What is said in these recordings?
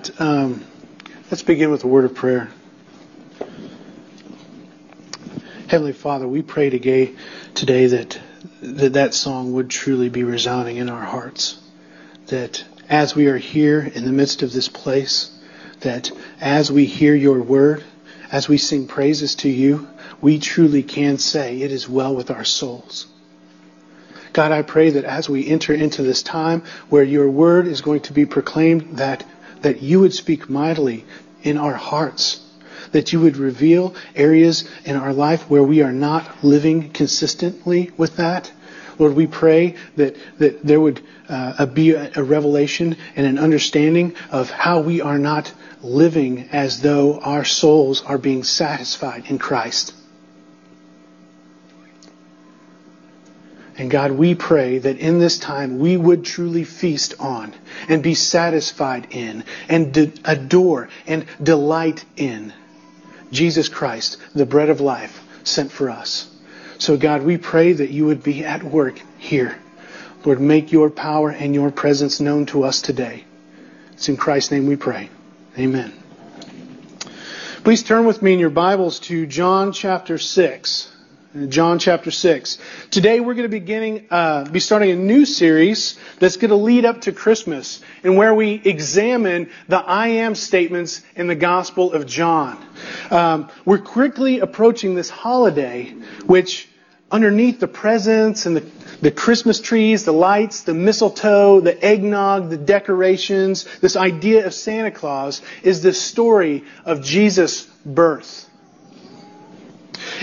right. Um, let's begin with a word of prayer. Heavenly Father, we pray today, today that, that that song would truly be resounding in our hearts. That as we are here in the midst of this place, that as we hear your word, as we sing praises to you, we truly can say it is well with our souls. God, I pray that as we enter into this time where your word is going to be proclaimed, that, that you would speak mightily in our hearts, that you would reveal areas in our life where we are not living consistently with that. Lord, we pray that, that there would uh, be a, a revelation and an understanding of how we are not living as though our souls are being satisfied in Christ. And God, we pray that in this time we would truly feast on and be satisfied in and de- adore and delight in Jesus Christ, the bread of life sent for us. So God, we pray that you would be at work here. Lord, make your power and your presence known to us today. It's in Christ's name we pray. Amen. Please turn with me in your Bibles to John chapter 6. John chapter 6. Today we're going to be beginning, uh, be starting a new series that's going to lead up to Christmas and where we examine the I am statements in the Gospel of John. Um, we're quickly approaching this holiday, which underneath the presents and the, the Christmas trees, the lights, the mistletoe, the eggnog, the decorations, this idea of Santa Claus is the story of Jesus' birth.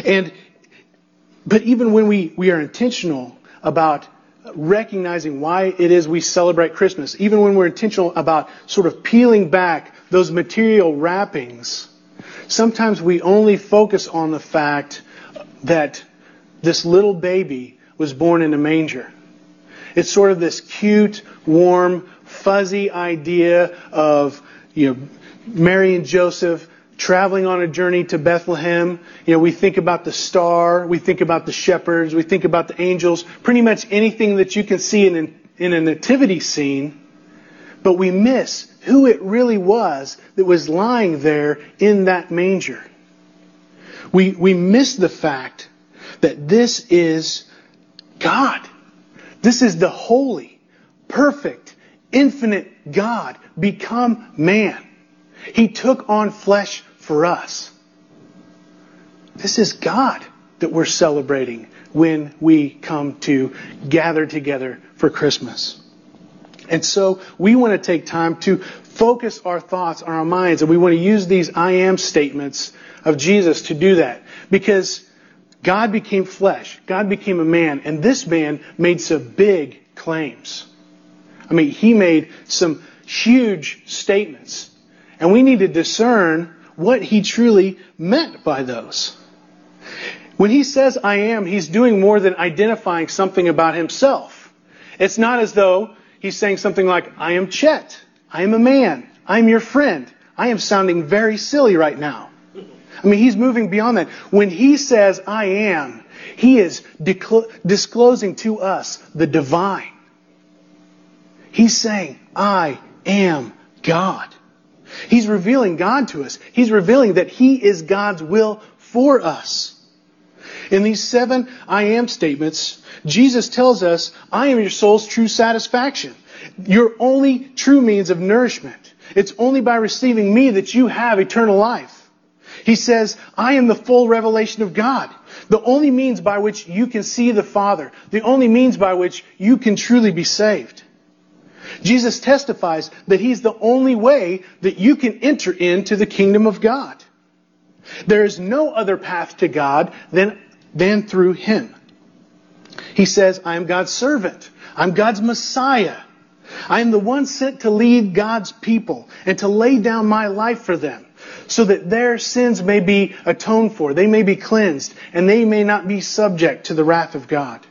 And but even when we, we are intentional about recognizing why it is we celebrate Christmas, even when we're intentional about sort of peeling back those material wrappings, sometimes we only focus on the fact that this little baby was born in a manger. It's sort of this cute, warm, fuzzy idea of, you know, Mary and Joseph traveling on a journey to Bethlehem. You know, we think about the star, we think about the shepherds, we think about the angels, pretty much anything that you can see in, in a nativity scene, but we miss who it really was that was lying there in that manger. We, we miss the fact that this is God. This is the holy, perfect, infinite God become man. He took on flesh for us. This is God that we're celebrating when we come to gather together for Christmas. And so we want to take time to focus our thoughts on our minds, and we want to use these I am statements of Jesus to do that. Because God became flesh, God became a man, and this man made some big claims. I mean, he made some huge statements. And we need to discern what he truly meant by those. When he says I am, he's doing more than identifying something about himself. It's not as though he's saying something like, I am Chet. I am a man. I am your friend. I am sounding very silly right now. I mean, he's moving beyond that. When he says I am, he is disclosing to us the divine. He's saying, I am God. He's revealing God to us. He's revealing that He is God's will for us. In these seven I am statements, Jesus tells us, I am your soul's true satisfaction. Your only true means of nourishment. It's only by receiving me that you have eternal life. He says, I am the full revelation of God. The only means by which you can see the Father. The only means by which you can truly be saved. Jesus testifies that He's the only way that you can enter into the kingdom of God. There is no other path to God than, than through Him. He says, I am God's servant. I'm God's Messiah. I am the one sent to lead God's people and to lay down my life for them so that their sins may be atoned for, they may be cleansed, and they may not be subject to the wrath of God.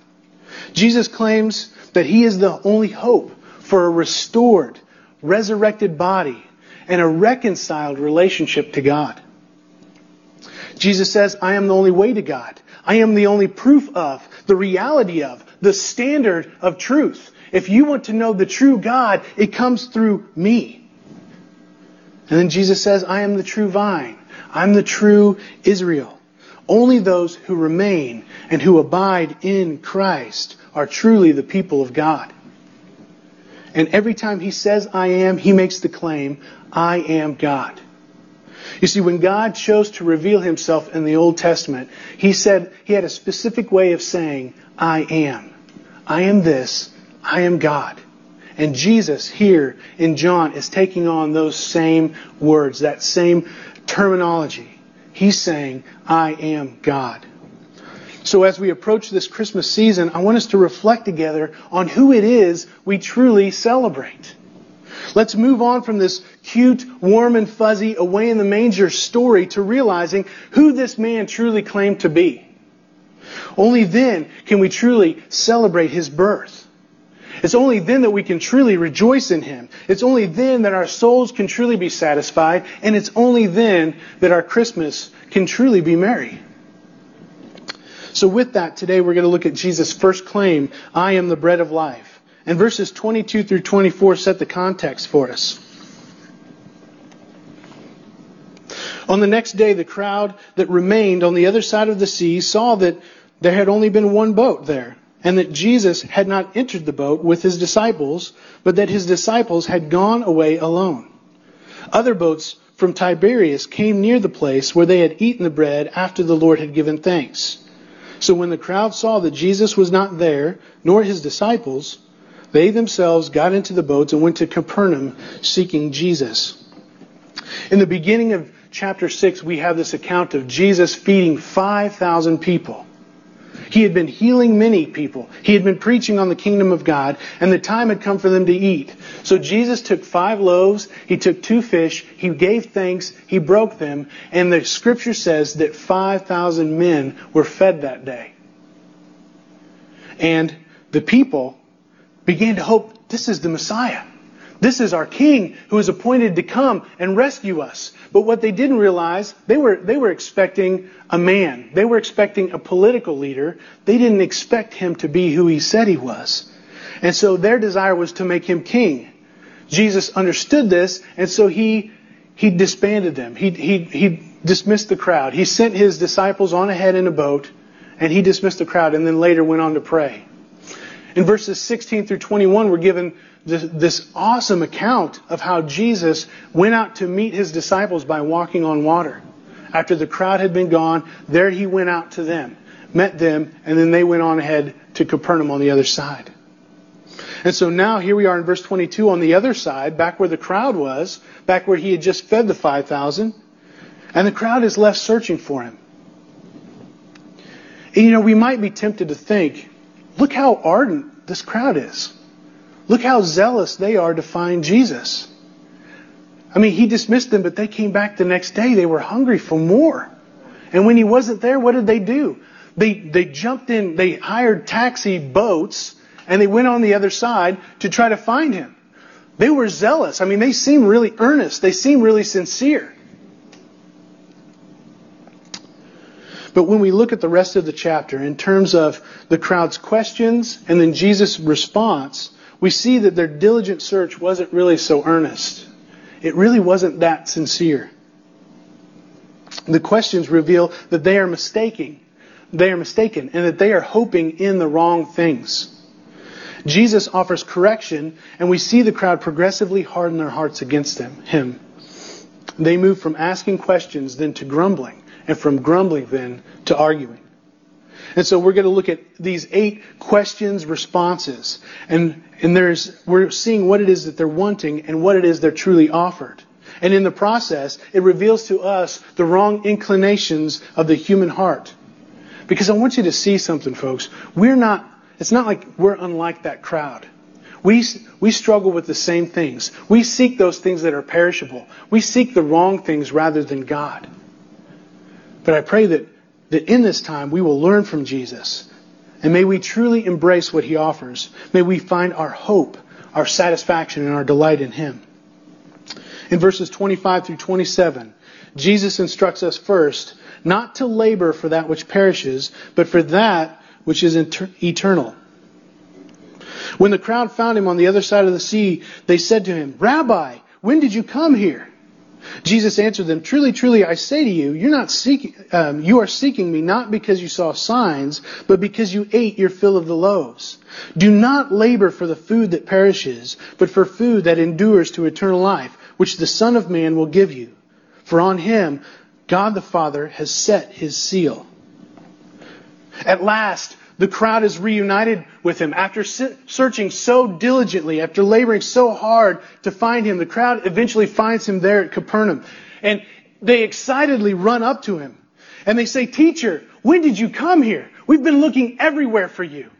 Jesus claims that He is the only hope for a restored, resurrected body and a reconciled relationship to God. Jesus says, I am the only way to God. I am the only proof of, the reality of, the standard of truth. If you want to know the true God, it comes through me. And then Jesus says, I am the true vine. I'm the true Israel. Only those who remain and who abide in Christ are truly the people of God. And every time he says, I am, he makes the claim, I am God. You see, when God chose to reveal himself in the Old Testament, he said, he had a specific way of saying, I am. I am this. I am God. And Jesus here in John is taking on those same words, that same terminology. He's saying, I am God. So as we approach this Christmas season, I want us to reflect together on who it is we truly celebrate. Let's move on from this cute, warm and fuzzy, away in the manger story to realizing who this man truly claimed to be. Only then can we truly celebrate his birth. It's only then that we can truly rejoice in Him. It's only then that our souls can truly be satisfied, and it's only then that our Christmas can truly be merry. So, with that, today we're going to look at Jesus' first claim I am the bread of life. And verses 22 through 24 set the context for us. On the next day, the crowd that remained on the other side of the sea saw that there had only been one boat there, and that Jesus had not entered the boat with his disciples, but that his disciples had gone away alone. Other boats from Tiberias came near the place where they had eaten the bread after the Lord had given thanks. So when the crowd saw that Jesus was not there, nor his disciples, they themselves got into the boats and went to Capernaum seeking Jesus. In the beginning of chapter 6, we have this account of Jesus feeding 5,000 people. He had been healing many people. He had been preaching on the kingdom of God, and the time had come for them to eat. So Jesus took five loaves, he took two fish, he gave thanks, he broke them, and the scripture says that 5,000 men were fed that day. And the people began to hope this is the Messiah. This is our king who is appointed to come and rescue us. But what they didn't realize, they were, they were expecting a man. They were expecting a political leader. They didn't expect him to be who he said he was. And so their desire was to make him king. Jesus understood this, and so he, he disbanded them. He, he, he dismissed the crowd. He sent his disciples on ahead in a boat, and he dismissed the crowd, and then later went on to pray. In verses 16 through 21, we're given this, this awesome account of how Jesus went out to meet his disciples by walking on water. After the crowd had been gone, there he went out to them, met them, and then they went on ahead to Capernaum on the other side. And so now here we are in verse 22 on the other side, back where the crowd was, back where he had just fed the 5,000, and the crowd is left searching for him. And you know, we might be tempted to think, look how ardent this crowd is. Look how zealous they are to find Jesus. I mean, he dismissed them, but they came back the next day. They were hungry for more. And when he wasn't there, what did they do? They, they jumped in, they hired taxi boats, and they went on the other side to try to find him. They were zealous. I mean, they seemed really earnest. They seemed really sincere. But when we look at the rest of the chapter in terms of the crowd's questions and then Jesus' response, we see that their diligent search wasn't really so earnest. It really wasn't that sincere. The questions reveal that they are mistaking. They are mistaken and that they are hoping in the wrong things. Jesus offers correction, and we see the crowd progressively harden their hearts against him. They move from asking questions then to grumbling, and from grumbling then to arguing. And so we're going to look at these eight questions, responses, and, and there's, we're seeing what it is that they're wanting and what it is they're truly offered. And in the process, it reveals to us the wrong inclinations of the human heart. Because I want you to see something, folks. We're not, it's not like we're unlike that crowd. We, we struggle with the same things. We seek those things that are perishable. We seek the wrong things rather than God. But I pray that that in this time we will learn from Jesus. And may we truly embrace what he offers. May we find our hope, our satisfaction, and our delight in him. In verses 25 through 27, Jesus instructs us first not to labor for that which perishes, but for that which is eternal. When the crowd found him on the other side of the sea, they said to him, Rabbi, when did you come here? Jesus answered them, Truly, truly, I say to you, you're not seeking, um, you are seeking me not because you saw signs, but because you ate your fill of the loaves. Do not labor for the food that perishes, but for food that endures to eternal life, which the Son of Man will give you. For on him, God the Father has set his seal. At last, the crowd is reunited with him. After searching so diligently, after laboring so hard to find him, the crowd eventually finds him there at Capernaum. And they excitedly run up to him. And they say, Teacher, when did you come here? We've been looking everywhere for you.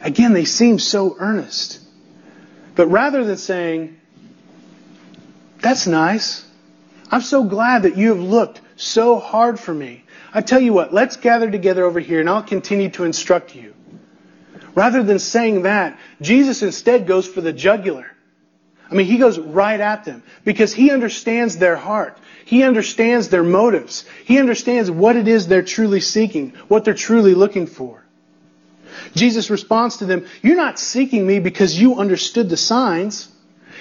Again, they seem so earnest. But rather than saying, That's nice. I'm so glad that you have looked so hard for me. I tell you what, let's gather together over here and I'll continue to instruct you. Rather than saying that, Jesus instead goes for the jugular. I mean, he goes right at them because he understands their heart. He understands their motives. He understands what it is they're truly seeking, what they're truly looking for. Jesus responds to them, You're not seeking me because you understood the signs.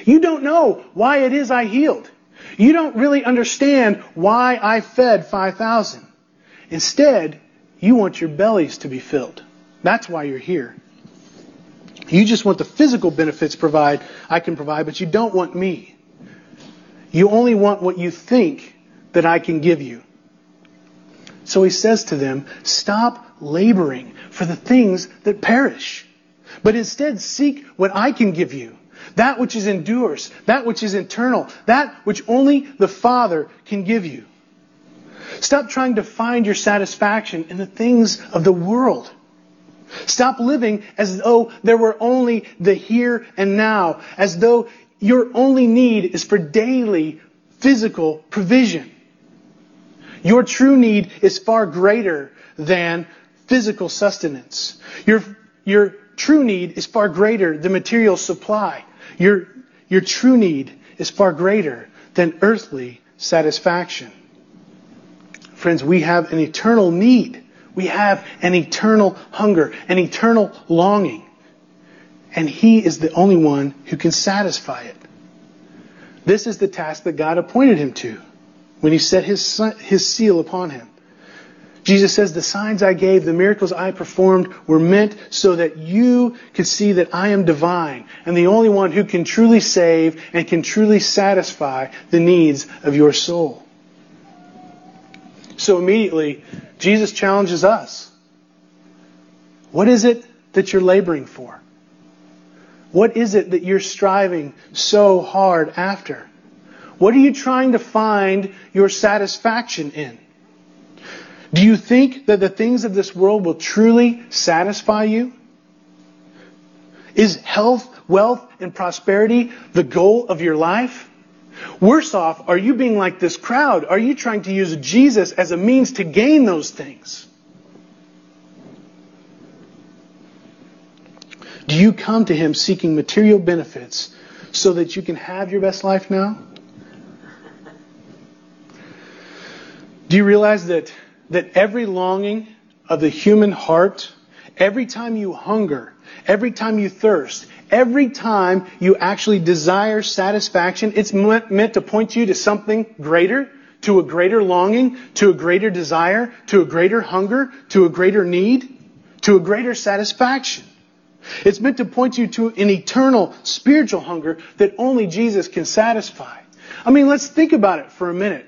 You don't know why it is I healed. You don't really understand why I fed 5,000. Instead, you want your bellies to be filled. That's why you're here. You just want the physical benefits provide I can provide, but you don't want me. You only want what you think that I can give you. So he says to them, stop laboring for the things that perish, but instead seek what I can give you. That which is endures, that which is eternal, that which only the Father can give you. Stop trying to find your satisfaction in the things of the world. Stop living as though there were only the here and now, as though your only need is for daily physical provision. Your true need is far greater than physical sustenance. Your, your true need is far greater than material supply. Your, your true need is far greater than earthly satisfaction. Friends, we have an eternal need. We have an eternal hunger, an eternal longing. And He is the only one who can satisfy it. This is the task that God appointed him to when He set His, his seal upon him. Jesus says, The signs I gave, the miracles I performed were meant so that you could see that I am divine and the only one who can truly save and can truly satisfy the needs of your soul. So immediately, Jesus challenges us. What is it that you're laboring for? What is it that you're striving so hard after? What are you trying to find your satisfaction in? Do you think that the things of this world will truly satisfy you? Is health, wealth, and prosperity the goal of your life? Worse off, are you being like this crowd? Are you trying to use Jesus as a means to gain those things? Do you come to Him seeking material benefits so that you can have your best life now? Do you realize that, that every longing of the human heart, every time you hunger, every time you thirst, Every time you actually desire satisfaction, it's meant to point you to something greater, to a greater longing, to a greater desire, to a greater hunger, to a greater need, to a greater satisfaction. It's meant to point you to an eternal spiritual hunger that only Jesus can satisfy. I mean, let's think about it for a minute.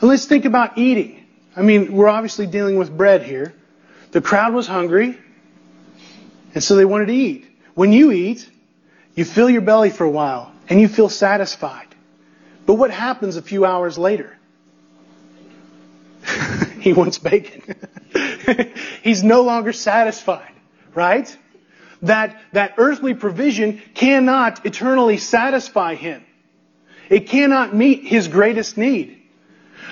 Let's think about eating. I mean, we're obviously dealing with bread here. The crowd was hungry, and so they wanted to eat. When you eat, you fill your belly for a while and you feel satisfied. But what happens a few hours later? he wants bacon. He's no longer satisfied, right? That, that earthly provision cannot eternally satisfy him. It cannot meet his greatest need.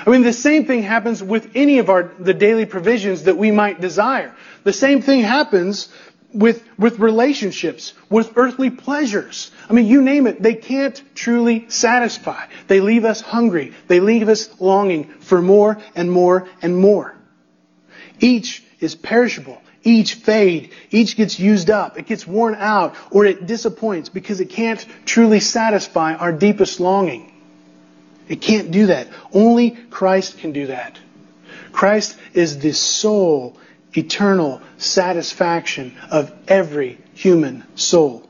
I mean, the same thing happens with any of our, the daily provisions that we might desire. The same thing happens with, with relationships, with earthly pleasures. I mean, you name it, they can't truly satisfy. They leave us hungry. They leave us longing for more and more and more. Each is perishable. Each fade. Each gets used up. It gets worn out or it disappoints because it can't truly satisfy our deepest longing. It can't do that. Only Christ can do that. Christ is the sole, eternal satisfaction of every human soul.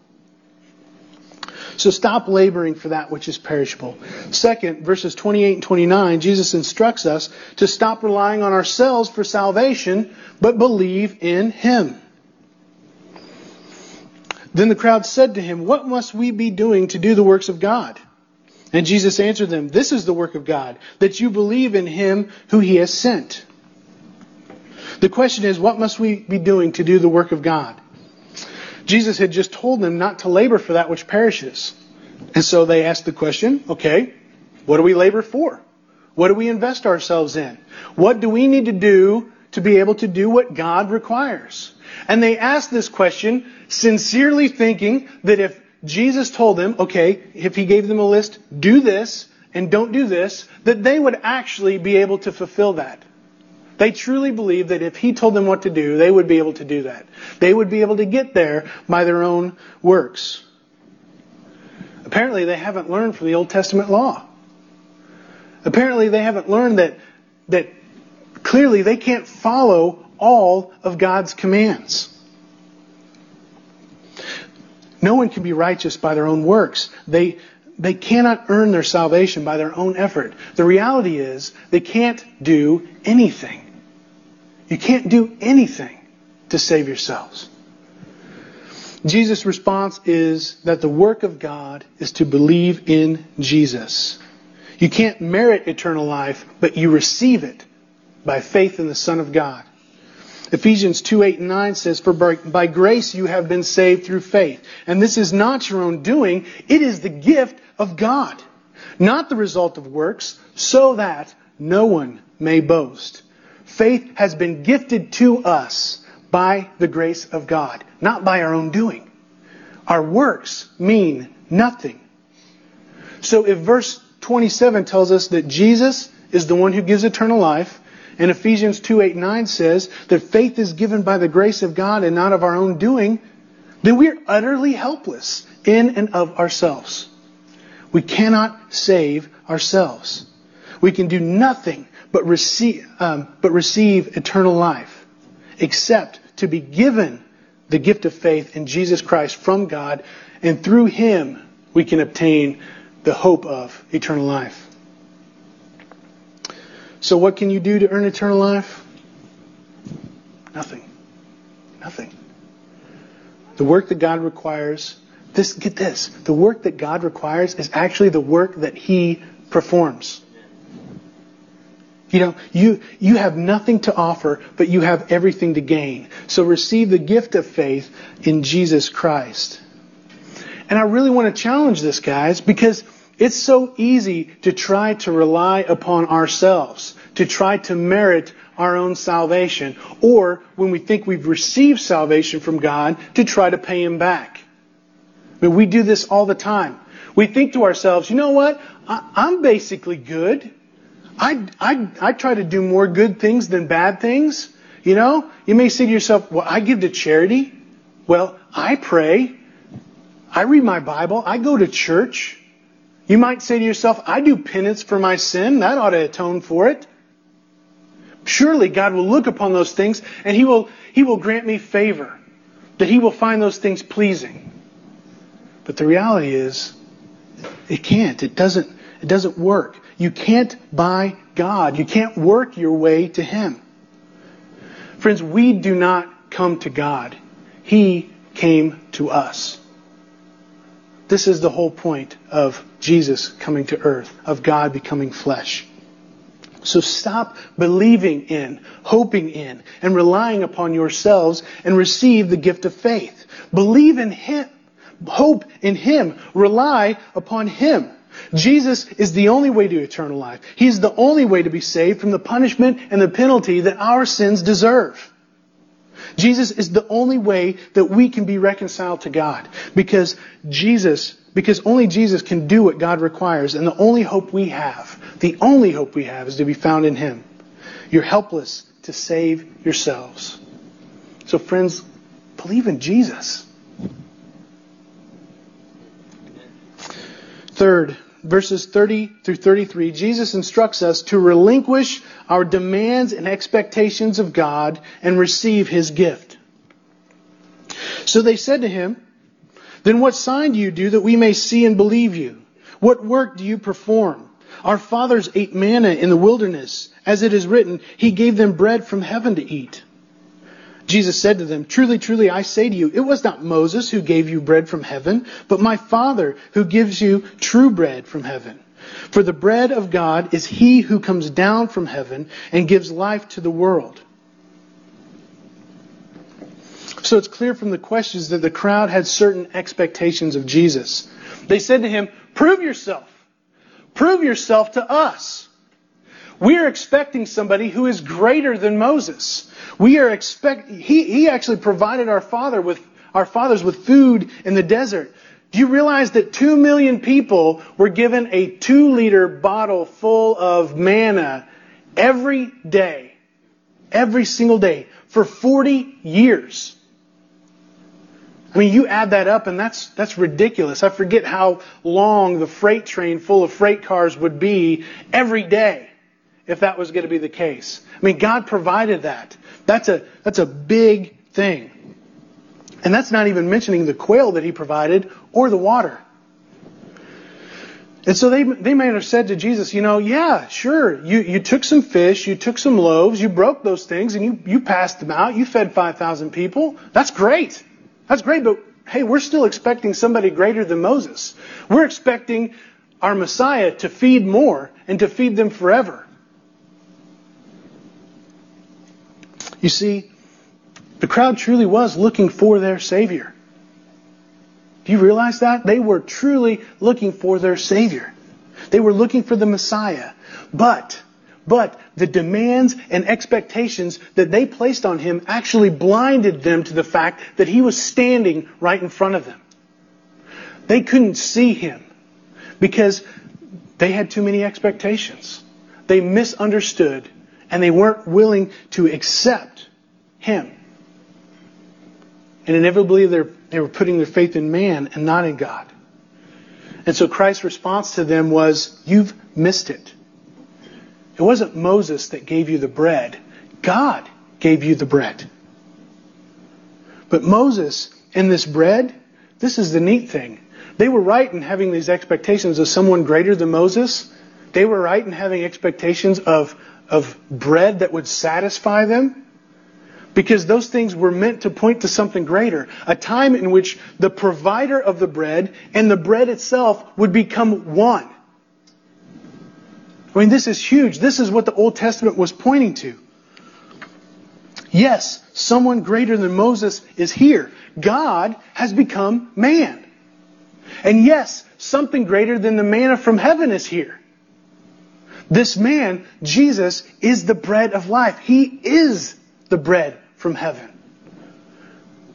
So stop laboring for that which is perishable. Second, verses 28 and 29, Jesus instructs us to stop relying on ourselves for salvation, but believe in Him. Then the crowd said to him, What must we be doing to do the works of God? And Jesus answered them, This is the work of God, that you believe in Him who He has sent. The question is, what must we be doing to do the work of God? Jesus had just told them not to labor for that which perishes. And so they asked the question, okay, what do we labor for? What do we invest ourselves in? What do we need to do to be able to do what God requires? And they asked this question sincerely thinking that if Jesus told them, okay, if he gave them a list, do this and don't do this, that they would actually be able to fulfill that. They truly believed that if he told them what to do, they would be able to do that. They would be able to get there by their own works. Apparently, they haven't learned from the Old Testament law. Apparently, they haven't learned that, that clearly they can't follow all of God's commands. No one can be righteous by their own works. They, they cannot earn their salvation by their own effort. The reality is they can't do anything. You can't do anything to save yourselves. Jesus' response is that the work of God is to believe in Jesus. You can't merit eternal life, but you receive it by faith in the Son of God. Ephesians 2, 8, and 9 says, For by, by grace you have been saved through faith. And this is not your own doing, it is the gift of God, not the result of works, so that no one may boast. Faith has been gifted to us by the grace of God, not by our own doing. Our works mean nothing. So if verse 27 tells us that Jesus is the one who gives eternal life, and Ephesians 2 8 9 says that faith is given by the grace of God and not of our own doing, then we're utterly helpless in and of ourselves. We cannot save ourselves. We can do nothing but receive, um, but receive eternal life, except to be given the gift of faith in Jesus Christ from God, and through Him we can obtain the hope of eternal life. So, what can you do to earn eternal life? Nothing. Nothing. The work that God requires, this, get this, the work that God requires is actually the work that He performs. You know, you, you have nothing to offer, but you have everything to gain. So receive the gift of faith in Jesus Christ. And I really want to challenge this, guys, because it's so easy to try to rely upon ourselves, to try to merit our own salvation, or when we think we've received salvation from God, to try to pay Him back. But we do this all the time. We think to ourselves, you know what? I, I'm basically good. I, I, I try to do more good things than bad things. You know, you may say to yourself, well, I give to charity. Well, I pray. I read my Bible. I go to church. You might say to yourself, I do penance for my sin. That ought to atone for it. Surely God will look upon those things and He will, He will grant me favor. That He will find those things pleasing. But the reality is, it can't. It doesn't, it doesn't work. You can't buy God. You can't work your way to Him. Friends, we do not come to God. He came to us. This is the whole point of Jesus coming to earth, of God becoming flesh. So stop believing in, hoping in, and relying upon yourselves and receive the gift of faith. Believe in Him. Hope in Him. Rely upon Him. Jesus is the only way to eternal life. He's the only way to be saved from the punishment and the penalty that our sins deserve. Jesus is the only way that we can be reconciled to God because Jesus, because only Jesus can do what God requires and the only hope we have, the only hope we have is to be found in Him. You're helpless to save yourselves. So friends, believe in Jesus. Third, verses 30 through 33, Jesus instructs us to relinquish our demands and expectations of God and receive his gift. So they said to him, Then what sign do you do that we may see and believe you? What work do you perform? Our fathers ate manna in the wilderness. As it is written, He gave them bread from heaven to eat. Jesus said to them, Truly, truly, I say to you, it was not Moses who gave you bread from heaven, but my Father who gives you true bread from heaven. For the bread of God is he who comes down from heaven and gives life to the world. So it's clear from the questions that the crowd had certain expectations of Jesus. They said to him, Prove yourself. Prove yourself to us. We are expecting somebody who is greater than Moses. We are expect he, he actually provided our father with our fathers with food in the desert. Do you realize that two million people were given a two liter bottle full of manna every day? Every single day for 40 years. I mean, you add that up and that's, that's ridiculous. I forget how long the freight train full of freight cars would be every day if that was going to be the case. I mean, God provided that. That's a, that's a big thing. And that's not even mentioning the quail that he provided or the water. And so they, they may have said to Jesus, you know, yeah, sure, you, you took some fish, you took some loaves, you broke those things, and you, you passed them out, you fed 5,000 people. That's great. That's great, but hey, we're still expecting somebody greater than Moses. We're expecting our Messiah to feed more and to feed them forever. You see, the crowd truly was looking for their Savior. Do you realize that? They were truly looking for their Savior. They were looking for the Messiah. But, but the demands and expectations that they placed on him actually blinded them to the fact that he was standing right in front of them. They couldn't see him because they had too many expectations. They misunderstood and they weren't willing to accept Him. And inevitably, they were putting their faith in man and not in God. And so Christ's response to them was, You've missed it. It wasn't Moses that gave you the bread, God gave you the bread. But Moses and this bread, this is the neat thing. They were right in having these expectations of someone greater than Moses. They were right in having expectations of of bread that would satisfy them? Because those things were meant to point to something greater. A time in which the provider of the bread and the bread itself would become one. I mean, this is huge. This is what the Old Testament was pointing to. Yes, someone greater than Moses is here. God has become man. And yes, something greater than the manna from heaven is here. This man, Jesus, is the bread of life. He is the bread from heaven.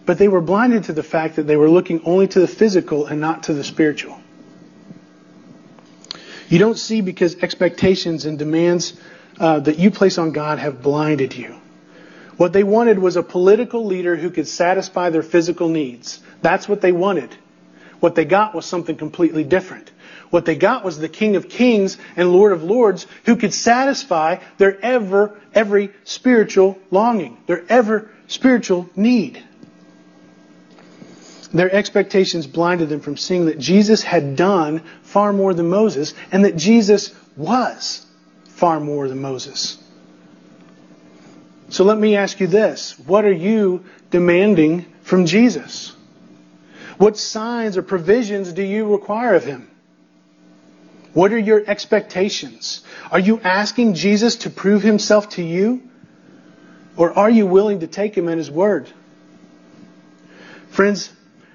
But they were blinded to the fact that they were looking only to the physical and not to the spiritual. You don't see because expectations and demands uh, that you place on God have blinded you. What they wanted was a political leader who could satisfy their physical needs. That's what they wanted. What they got was something completely different. What they got was the King of Kings and Lord of Lords who could satisfy their ever, every spiritual longing, their ever spiritual need. Their expectations blinded them from seeing that Jesus had done far more than Moses and that Jesus was far more than Moses. So let me ask you this. What are you demanding from Jesus? What signs or provisions do you require of him? What are your expectations? Are you asking Jesus to prove himself to you? Or are you willing to take him at his word? Friends,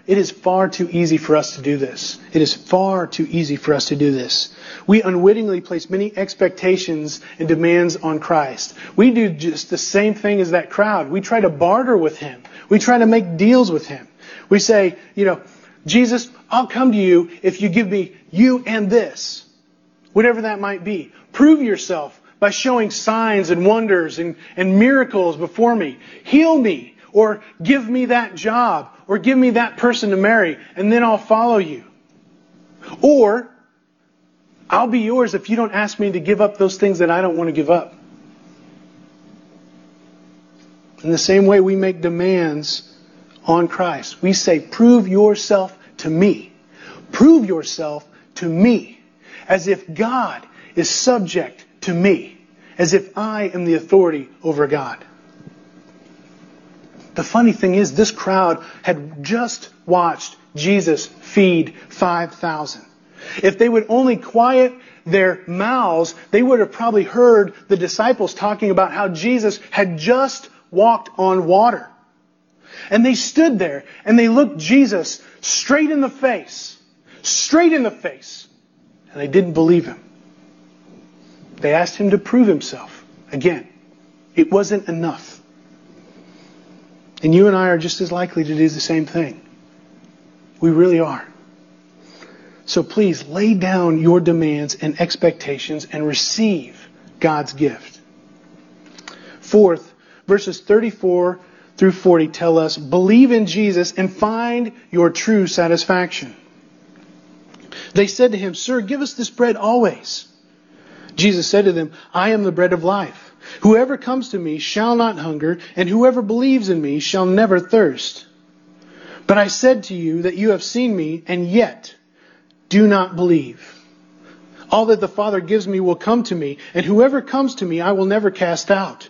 it is far too easy for us to do this. It is far too easy for us to do this. We unwittingly place many expectations and demands on Christ. We do just the same thing as that crowd. We try to barter with him. We try to make deals with him. We say, you know, Jesus, I'll come to you if you give me you and this whatever that might be. Prove yourself by showing signs and wonders and, and miracles before me. Heal me, or give me that job, or give me that person to marry, and then I'll follow you. Or I'll be yours if you don't ask me to give up those things that I don't want to give up. In the same way, we make demands on Christ. We say, prove yourself to me. Prove yourself to me. As if God is subject to me. As if I am the authority over God. The funny thing is, this crowd had just watched Jesus feed 5,000. If they would only quiet their mouths, they would have probably heard the disciples talking about how Jesus had just walked on water. And they stood there and they looked Jesus straight in the face. Straight in the face. And they didn't believe him. They asked him to prove himself. Again, it wasn't enough. And you and I are just as likely to do the same thing. We really are. So please lay down your demands and expectations and receive God's gift. Fourth, verses 34 through 40 tell us, believe in Jesus and find your true satisfaction. They said to him, Sir, give us this bread always. Jesus said to them, I am the bread of life. Whoever comes to me shall not hunger, and whoever believes in me shall never thirst. But I said to you that you have seen me, and yet do not believe. All that the Father gives me will come to me, and whoever comes to me I will never cast out.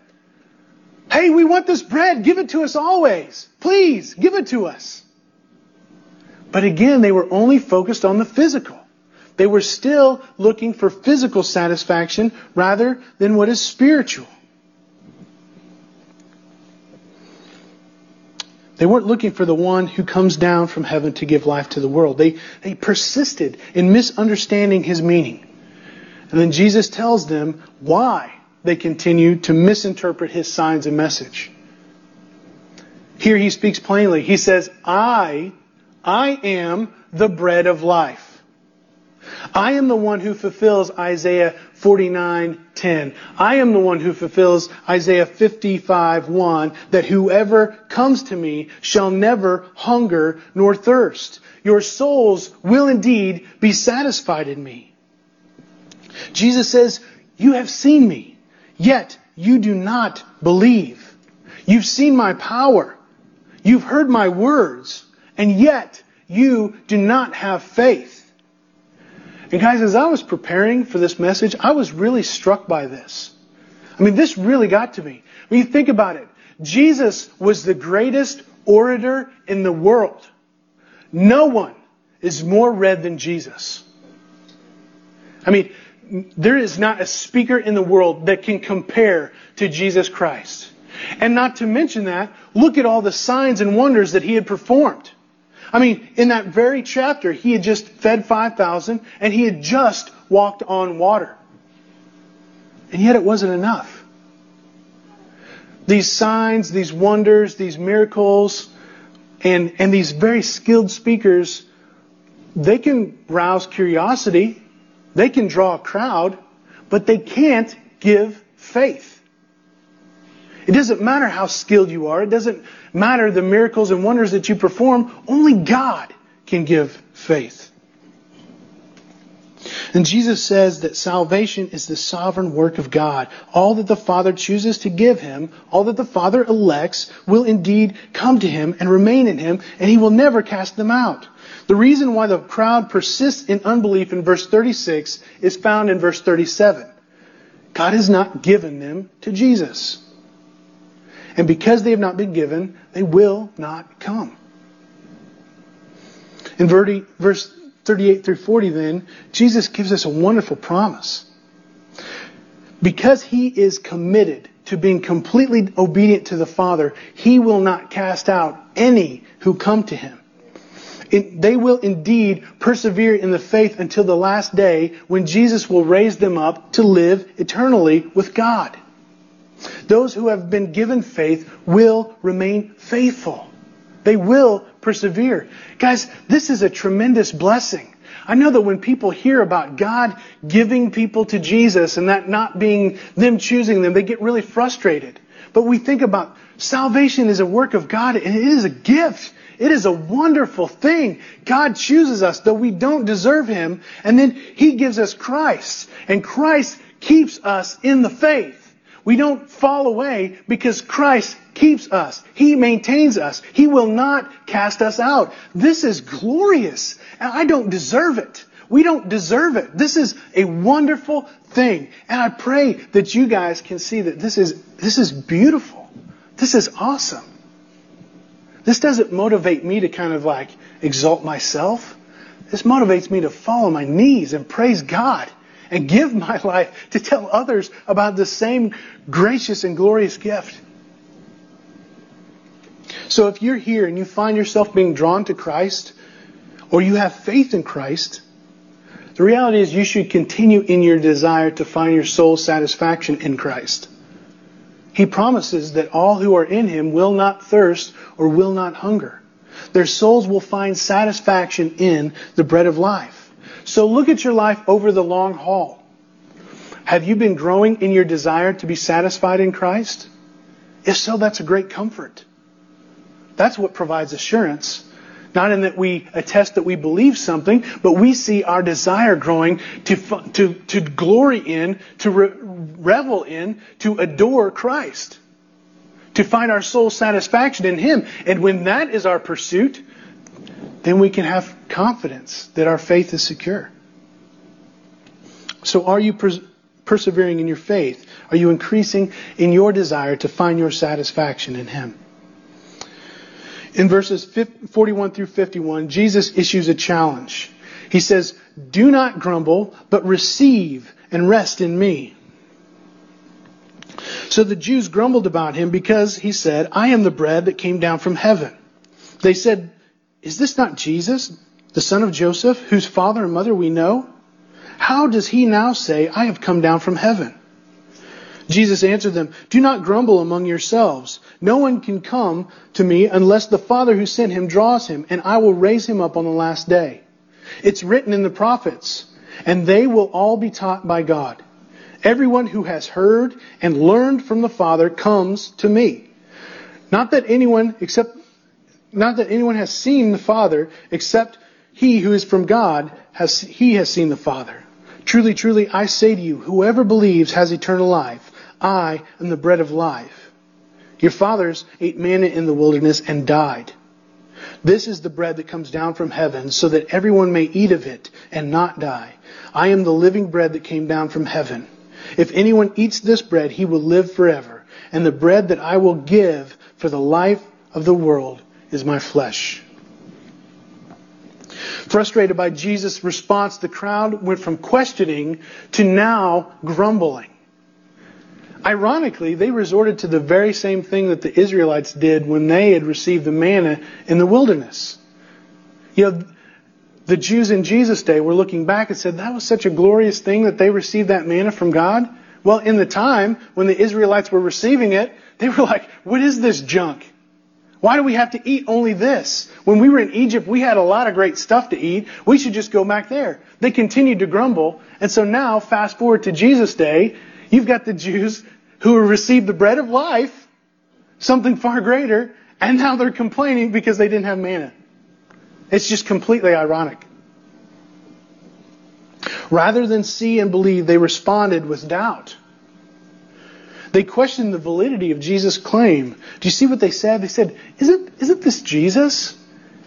Hey, we want this bread. Give it to us always. Please, give it to us. But again, they were only focused on the physical. They were still looking for physical satisfaction rather than what is spiritual. They weren't looking for the one who comes down from heaven to give life to the world. They, they persisted in misunderstanding his meaning. And then Jesus tells them why they continue to misinterpret his signs and message. Here he speaks plainly. He says, I, I am the bread of life. I am the one who fulfills Isaiah 49:10. I am the one who fulfills Isaiah 55:1 that whoever comes to me shall never hunger nor thirst. Your souls will indeed be satisfied in me. Jesus says, "You have seen me. Yet you do not believe. You've seen my power. You've heard my words. And yet you do not have faith. And guys, as I was preparing for this message, I was really struck by this. I mean, this really got to me. When you think about it, Jesus was the greatest orator in the world. No one is more read than Jesus. I mean, there is not a speaker in the world that can compare to Jesus Christ. And not to mention that, look at all the signs and wonders that he had performed. I mean, in that very chapter, he had just fed 5,000 and he had just walked on water. And yet it wasn't enough. These signs, these wonders, these miracles, and, and these very skilled speakers, they can rouse curiosity they can draw a crowd, but they can't give faith. It doesn't matter how skilled you are. It doesn't matter the miracles and wonders that you perform. Only God can give faith. And Jesus says that salvation is the sovereign work of God. All that the Father chooses to give him, all that the Father elects, will indeed come to him and remain in him, and he will never cast them out. The reason why the crowd persists in unbelief in verse 36 is found in verse 37. God has not given them to Jesus. And because they have not been given, they will not come. In verse 38 through 40, then, Jesus gives us a wonderful promise. Because he is committed to being completely obedient to the Father, he will not cast out any who come to him they will indeed persevere in the faith until the last day when Jesus will raise them up to live eternally with God. Those who have been given faith will remain faithful. They will persevere. Guys, this is a tremendous blessing. I know that when people hear about God giving people to Jesus and that not being them choosing them, they get really frustrated. But we think about salvation is a work of God and it is a gift. It is a wonderful thing. God chooses us, though we don't deserve Him, and then He gives us Christ. And Christ keeps us in the faith. We don't fall away because Christ keeps us. He maintains us. He will not cast us out. This is glorious. And I don't deserve it. We don't deserve it. This is a wonderful thing. And I pray that you guys can see that this is, this is beautiful. This is awesome. This doesn't motivate me to kind of like exalt myself. This motivates me to fall on my knees and praise God and give my life to tell others about the same gracious and glorious gift. So if you're here and you find yourself being drawn to Christ, or you have faith in Christ, the reality is you should continue in your desire to find your soul satisfaction in Christ. He promises that all who are in Him will not thirst or will not hunger. Their souls will find satisfaction in the bread of life. So look at your life over the long haul. Have you been growing in your desire to be satisfied in Christ? If so, that's a great comfort. That's what provides assurance. Not in that we attest that we believe something, but we see our desire growing to, to, to glory in, to re- revel in, to adore Christ. To find our soul satisfaction in Him. And when that is our pursuit, then we can have confidence that our faith is secure. So, are you pers- persevering in your faith? Are you increasing in your desire to find your satisfaction in Him? In verses 41 through 51, Jesus issues a challenge. He says, Do not grumble, but receive and rest in me. So the Jews grumbled about him because he said, I am the bread that came down from heaven. They said, is this not Jesus, the son of Joseph, whose father and mother we know? How does he now say, I have come down from heaven? Jesus answered them, Do not grumble among yourselves. No one can come to me unless the Father who sent him draws him, and I will raise him up on the last day. It's written in the prophets, and they will all be taught by God. Everyone who has heard and learned from the Father comes to me. Not that anyone except not that anyone has seen the Father except he who is from God has he has seen the Father. Truly, truly, I say to you, whoever believes has eternal life. I am the bread of life. Your fathers ate manna in the wilderness and died. This is the bread that comes down from heaven, so that everyone may eat of it and not die. I am the living bread that came down from heaven. If anyone eats this bread, he will live forever. And the bread that I will give for the life of the world is my flesh. Frustrated by Jesus' response, the crowd went from questioning to now grumbling. Ironically, they resorted to the very same thing that the Israelites did when they had received the manna in the wilderness. You know, the Jews in Jesus' day were looking back and said, that was such a glorious thing that they received that manna from God. Well, in the time when the Israelites were receiving it, they were like, what is this junk? Why do we have to eat only this? When we were in Egypt, we had a lot of great stuff to eat. We should just go back there. They continued to grumble. And so now, fast forward to Jesus' day, you've got the Jews who received the bread of life, something far greater, and now they're complaining because they didn't have manna. It's just completely ironic. Rather than see and believe, they responded with doubt. They questioned the validity of Jesus' claim. Do you see what they said? They said, Isn't, isn't this Jesus?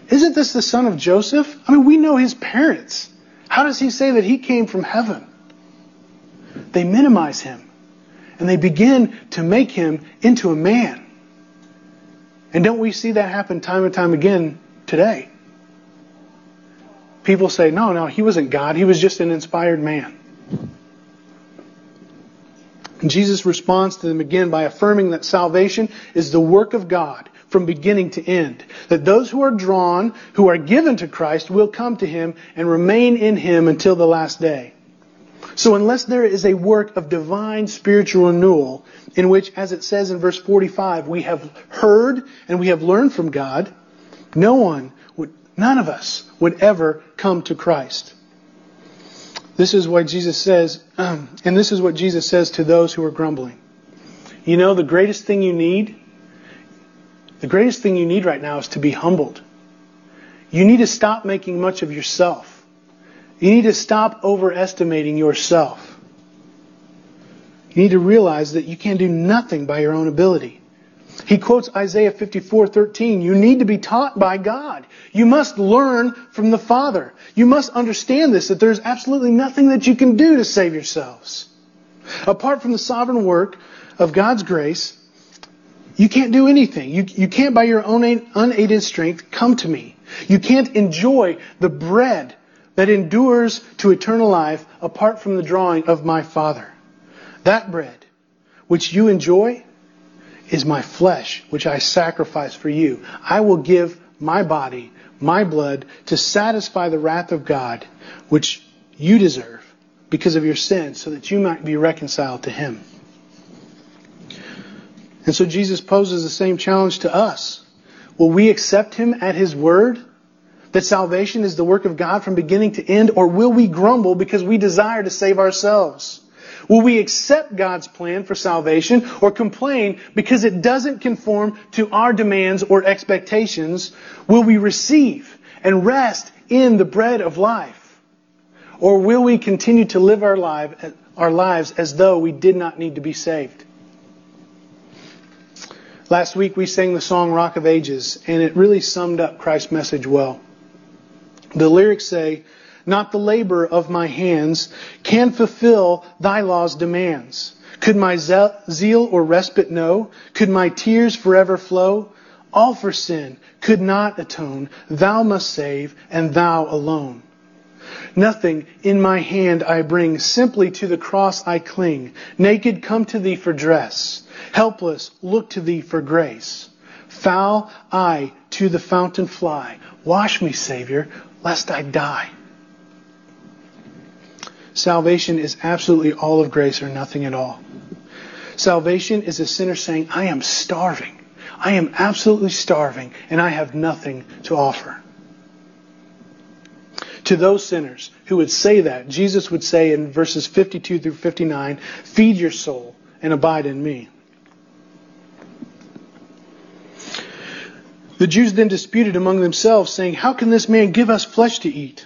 Isn't this the son of Joseph? I mean, we know his parents. How does he say that he came from heaven? They minimize him and they begin to make him into a man. And don't we see that happen time and time again today? People say, no, no, he wasn't God. He was just an inspired man. And Jesus responds to them again by affirming that salvation is the work of God from beginning to end. That those who are drawn, who are given to Christ, will come to Him and remain in Him until the last day. So unless there is a work of divine spiritual renewal, in which, as it says in verse 45, we have heard and we have learned from God, no one would, none of us would ever come to Christ. This is what Jesus says, um, and this is what Jesus says to those who are grumbling. You know, the greatest thing you need, the greatest thing you need right now is to be humbled. You need to stop making much of yourself. You need to stop overestimating yourself. You need to realize that you can do nothing by your own ability. He quotes Isaiah 54:13, "You need to be taught by God. You must learn from the Father. You must understand this that there's absolutely nothing that you can do to save yourselves. Apart from the sovereign work of God's grace, you can't do anything. You, you can't by your own unaided strength come to me. You can't enjoy the bread that endures to eternal life apart from the drawing of my Father. That bread, which you enjoy, is my flesh, which I sacrifice for you. I will give my body, my blood, to satisfy the wrath of God, which you deserve because of your sins, so that you might be reconciled to Him. And so Jesus poses the same challenge to us. Will we accept Him at His word? that salvation is the work of God from beginning to end, or will we grumble because we desire to save ourselves? Will we accept God's plan for salvation or complain because it doesn't conform to our demands or expectations? Will we receive and rest in the bread of life? Or will we continue to live our, life, our lives as though we did not need to be saved? Last week we sang the song Rock of Ages, and it really summed up Christ's message well. The lyrics say, Not the labor of my hands can fulfill thy law's demands. Could my zeal or respite know? Could my tears forever flow? All for sin could not atone. Thou must save, and thou alone. Nothing in my hand I bring, simply to the cross I cling. Naked come to thee for dress, helpless look to thee for grace. Foul I to the fountain fly. Wash me, Savior, lest I die. Salvation is absolutely all of grace or nothing at all. Salvation is a sinner saying, I am starving. I am absolutely starving, and I have nothing to offer. To those sinners who would say that, Jesus would say in verses 52 through 59, Feed your soul and abide in me. The Jews then disputed among themselves, saying, How can this man give us flesh to eat?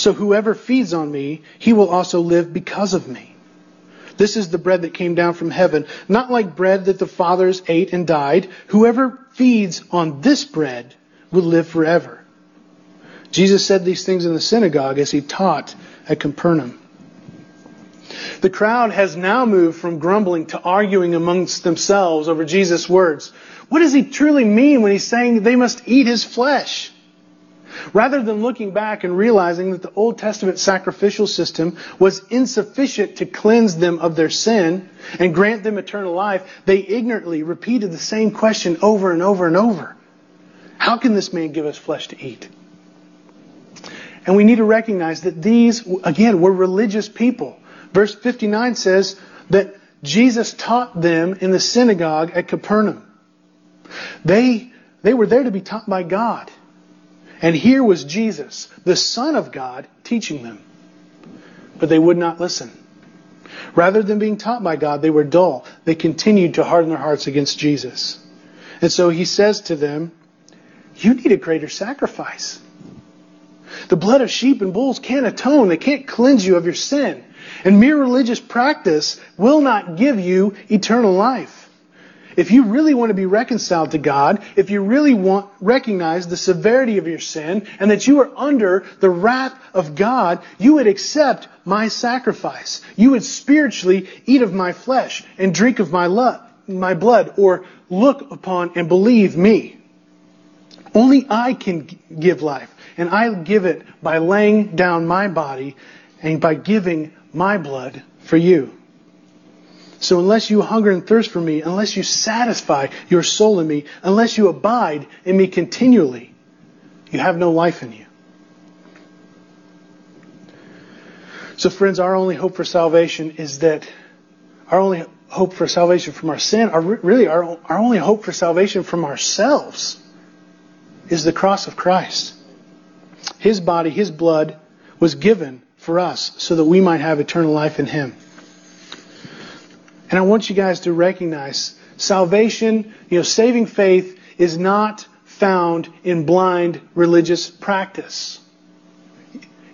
So whoever feeds on me, he will also live because of me. This is the bread that came down from heaven, not like bread that the fathers ate and died. Whoever feeds on this bread will live forever. Jesus said these things in the synagogue as he taught at Capernaum. The crowd has now moved from grumbling to arguing amongst themselves over Jesus' words. What does he truly mean when he's saying they must eat his flesh? Rather than looking back and realizing that the Old Testament sacrificial system was insufficient to cleanse them of their sin and grant them eternal life, they ignorantly repeated the same question over and over and over. How can this man give us flesh to eat? And we need to recognize that these, again, were religious people. Verse 59 says that Jesus taught them in the synagogue at Capernaum. They, they were there to be taught by God. And here was Jesus, the Son of God, teaching them. But they would not listen. Rather than being taught by God, they were dull. They continued to harden their hearts against Jesus. And so he says to them, You need a greater sacrifice. The blood of sheep and bulls can't atone, they can't cleanse you of your sin. And mere religious practice will not give you eternal life. If you really want to be reconciled to God, if you really want recognize the severity of your sin and that you are under the wrath of God, you would accept my sacrifice. You would spiritually eat of my flesh and drink of my, my blood or look upon and believe me. Only I can give life, and I give it by laying down my body and by giving my blood for you. So unless you hunger and thirst for me, unless you satisfy your soul in me, unless you abide in me continually, you have no life in you. So friends, our only hope for salvation is that our only hope for salvation from our sin, our, really our, our only hope for salvation from ourselves is the cross of Christ. His body, His blood was given for us so that we might have eternal life in Him. And I want you guys to recognize salvation, you know, saving faith is not found in blind religious practice.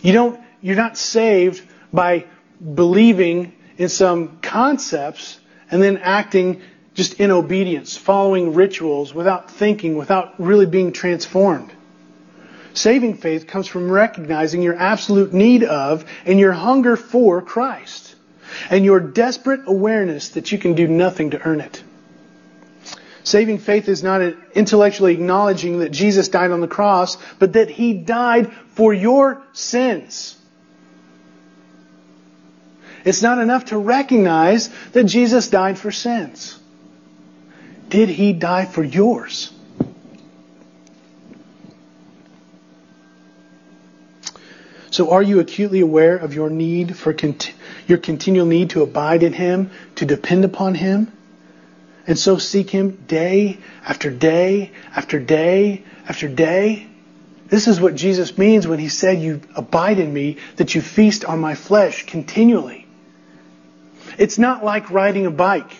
You don't, you're not saved by believing in some concepts and then acting just in obedience, following rituals without thinking, without really being transformed. Saving faith comes from recognizing your absolute need of and your hunger for Christ and your desperate awareness that you can do nothing to earn it. Saving faith is not intellectually acknowledging that Jesus died on the cross, but that He died for your sins. It's not enough to recognize that Jesus died for sins. Did He die for yours? So are you acutely aware of your need for your continual need to abide in Him, to depend upon Him? And so seek Him day after day after day after day? This is what Jesus means when He said, You abide in me, that you feast on my flesh continually. It's not like riding a bike.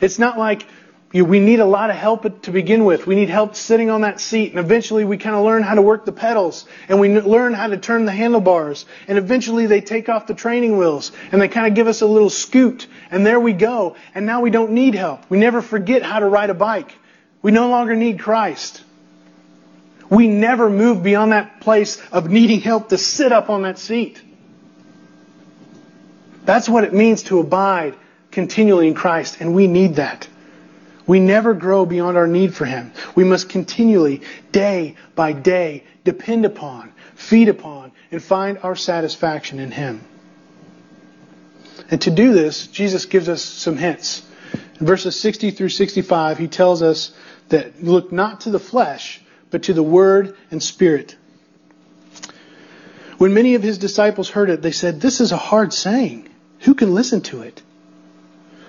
It's not like you know, we need a lot of help to begin with. We need help sitting on that seat, and eventually we kind of learn how to work the pedals, and we learn how to turn the handlebars, and eventually they take off the training wheels, and they kind of give us a little scoot, and there we go. And now we don't need help. We never forget how to ride a bike. We no longer need Christ. We never move beyond that place of needing help to sit up on that seat. That's what it means to abide continually in Christ, and we need that. We never grow beyond our need for Him. We must continually, day by day, depend upon, feed upon, and find our satisfaction in Him. And to do this, Jesus gives us some hints. In verses 60 through 65, He tells us that look not to the flesh, but to the Word and Spirit. When many of His disciples heard it, they said, This is a hard saying. Who can listen to it?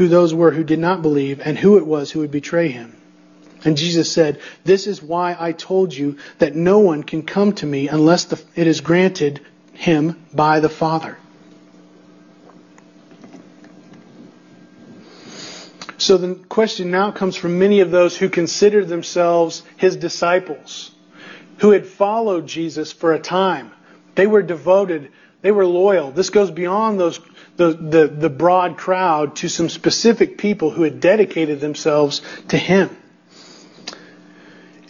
who those were who did not believe and who it was who would betray him. And Jesus said, This is why I told you that no one can come to me unless the, it is granted him by the Father. So the question now comes from many of those who considered themselves his disciples, who had followed Jesus for a time. They were devoted, they were loyal. This goes beyond those the, the, the broad crowd to some specific people who had dedicated themselves to him.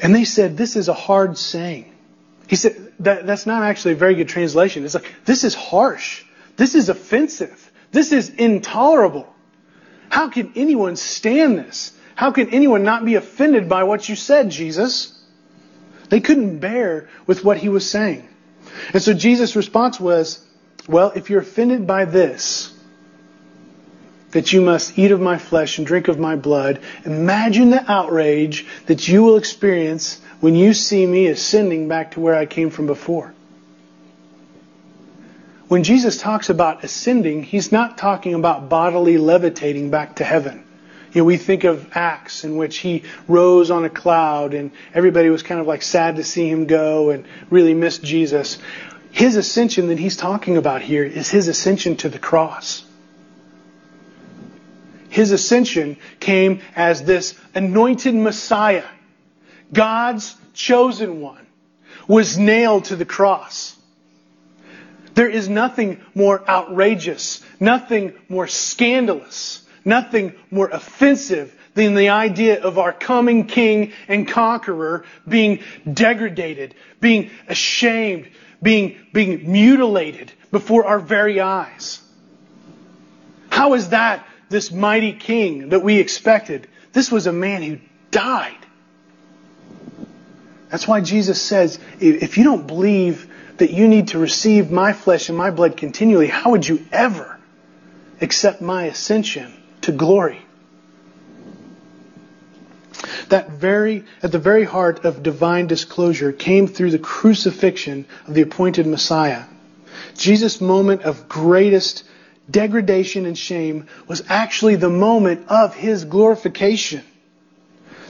And they said, This is a hard saying. He said, that, That's not actually a very good translation. It's like, This is harsh. This is offensive. This is intolerable. How can anyone stand this? How can anyone not be offended by what you said, Jesus? They couldn't bear with what he was saying. And so Jesus' response was, well, if you're offended by this, that you must eat of my flesh and drink of my blood, imagine the outrage that you will experience when you see me ascending back to where I came from before. When Jesus talks about ascending, he's not talking about bodily levitating back to heaven. You know, we think of Acts in which he rose on a cloud and everybody was kind of like sad to see him go and really missed Jesus. His ascension that he's talking about here is his ascension to the cross. His ascension came as this anointed Messiah, God's chosen one, was nailed to the cross. There is nothing more outrageous, nothing more scandalous, nothing more offensive than the idea of our coming king and conqueror being degraded, being ashamed, being, being mutilated before our very eyes. How is that this mighty king that we expected? This was a man who died. That's why Jesus says, if you don't believe that you need to receive my flesh and my blood continually, how would you ever accept my ascension to glory? That very, at the very heart of divine disclosure came through the crucifixion of the appointed Messiah. Jesus' moment of greatest degradation and shame was actually the moment of his glorification.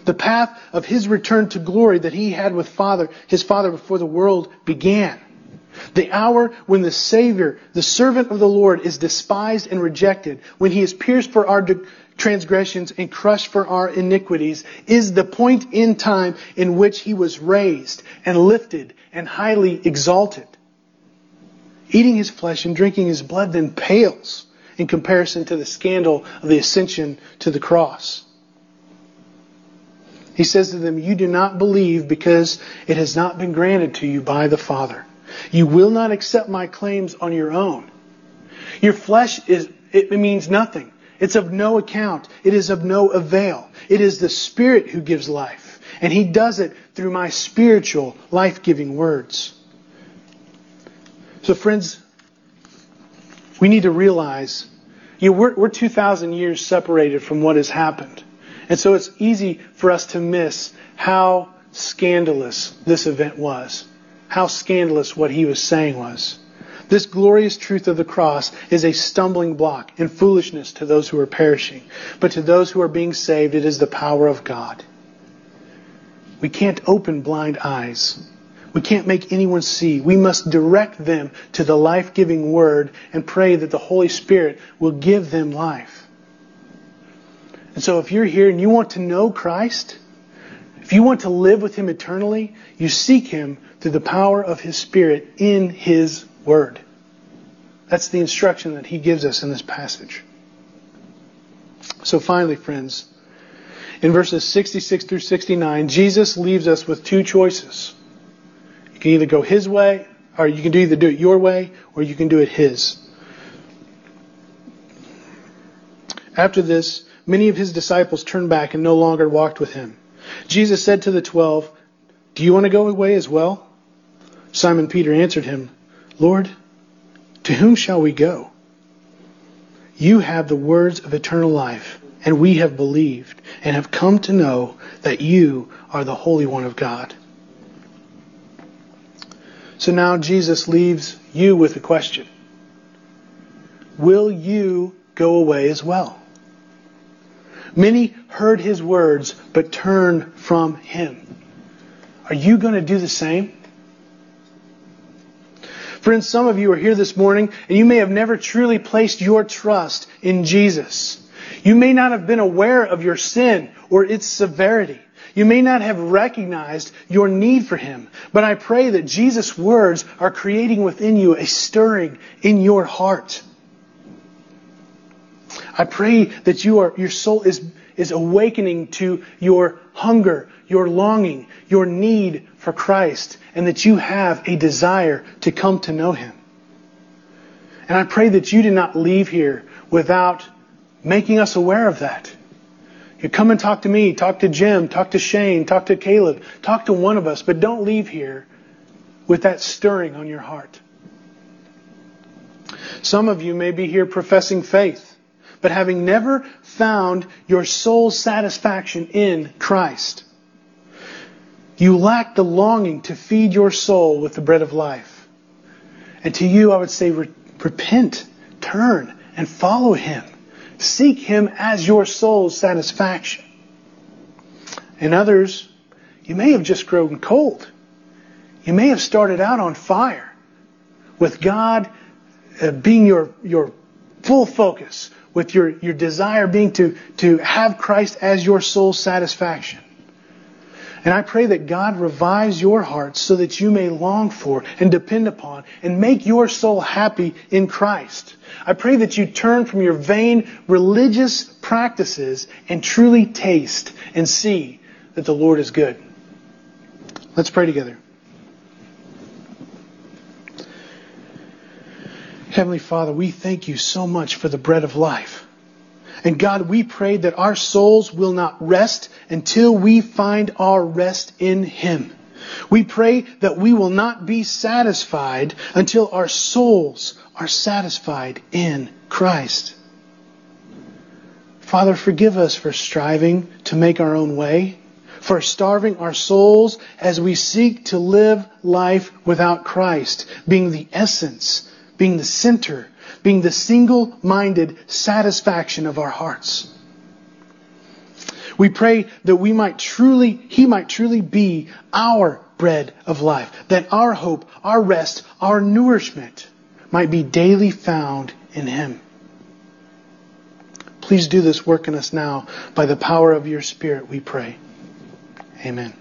The path of his return to glory that he had with Father, his Father before the world began. The hour when the Savior, the servant of the Lord, is despised and rejected, when he is pierced for our transgressions and crushed for our iniquities, is the point in time in which he was raised and lifted and highly exalted. Eating his flesh and drinking his blood then pales in comparison to the scandal of the ascension to the cross. He says to them, You do not believe because it has not been granted to you by the Father. You will not accept my claims on your own. Your flesh is, it means nothing. It's of no account. It is of no avail. It is the Spirit who gives life. And He does it through my spiritual, life-giving words. So friends, we need to realize, you know, we're, we're 2,000 years separated from what has happened. And so it's easy for us to miss how scandalous this event was how scandalous what he was saying was. This glorious truth of the cross is a stumbling block and foolishness to those who are perishing. But to those who are being saved, it is the power of God. We can't open blind eyes. We can't make anyone see. We must direct them to the life giving Word and pray that the Holy Spirit will give them life. And so if you're here and you want to know Christ, if you want to live with Him eternally, you seek Him through the power of His Spirit in His Word. That's the instruction that He gives us in this passage. So finally, friends, in verses 66 through 69, Jesus leaves us with two choices. You can either go His way, or you can either do it your way, or you can do it His. After this, many of His disciples turned back and no longer walked with Him. Jesus said to the twelve, Do you want to go away as well? Simon Peter answered him, Lord, to whom shall we go? You have the words of eternal life, and we have believed and have come to know that you are the Holy One of God. So now Jesus leaves you with a question. Will you go away as well? Many heard his words, but turned from him. Are you going to do the same? Friends, some of you are here this morning and you may have never truly placed your trust in Jesus. You may not have been aware of your sin or its severity. You may not have recognized your need for Him, but I pray that Jesus' words are creating within you a stirring in your heart. I pray that you are, your soul is, is awakening to your hunger, your longing, your need for Christ, and that you have a desire to come to know Him. And I pray that you do not leave here without making us aware of that. You come and talk to me, talk to Jim, talk to Shane, talk to Caleb, talk to one of us, but don't leave here with that stirring on your heart. Some of you may be here professing faith but having never found your soul's satisfaction in Christ. You lack the longing to feed your soul with the bread of life. And to you, I would say, repent, turn, and follow Him. Seek Him as your soul's satisfaction. In others, you may have just grown cold. You may have started out on fire with God uh, being your, your full focus, with your, your desire being to, to have Christ as your soul's satisfaction. And I pray that God revives your heart so that you may long for and depend upon and make your soul happy in Christ. I pray that you turn from your vain religious practices and truly taste and see that the Lord is good. Let's pray together. Heavenly Father, we thank you so much for the bread of life. And God, we pray that our souls will not rest until we find our rest in Him. We pray that we will not be satisfied until our souls are satisfied in Christ. Father, forgive us for striving to make our own way, for starving our souls as we seek to live life without Christ, being the essence being the center, being the single minded satisfaction of our hearts. We pray that we might truly, He might truly be our bread of life, that our hope, our rest, our nourishment might be daily found in Him. Please do this work in us now by the power of your Spirit, we pray. Amen.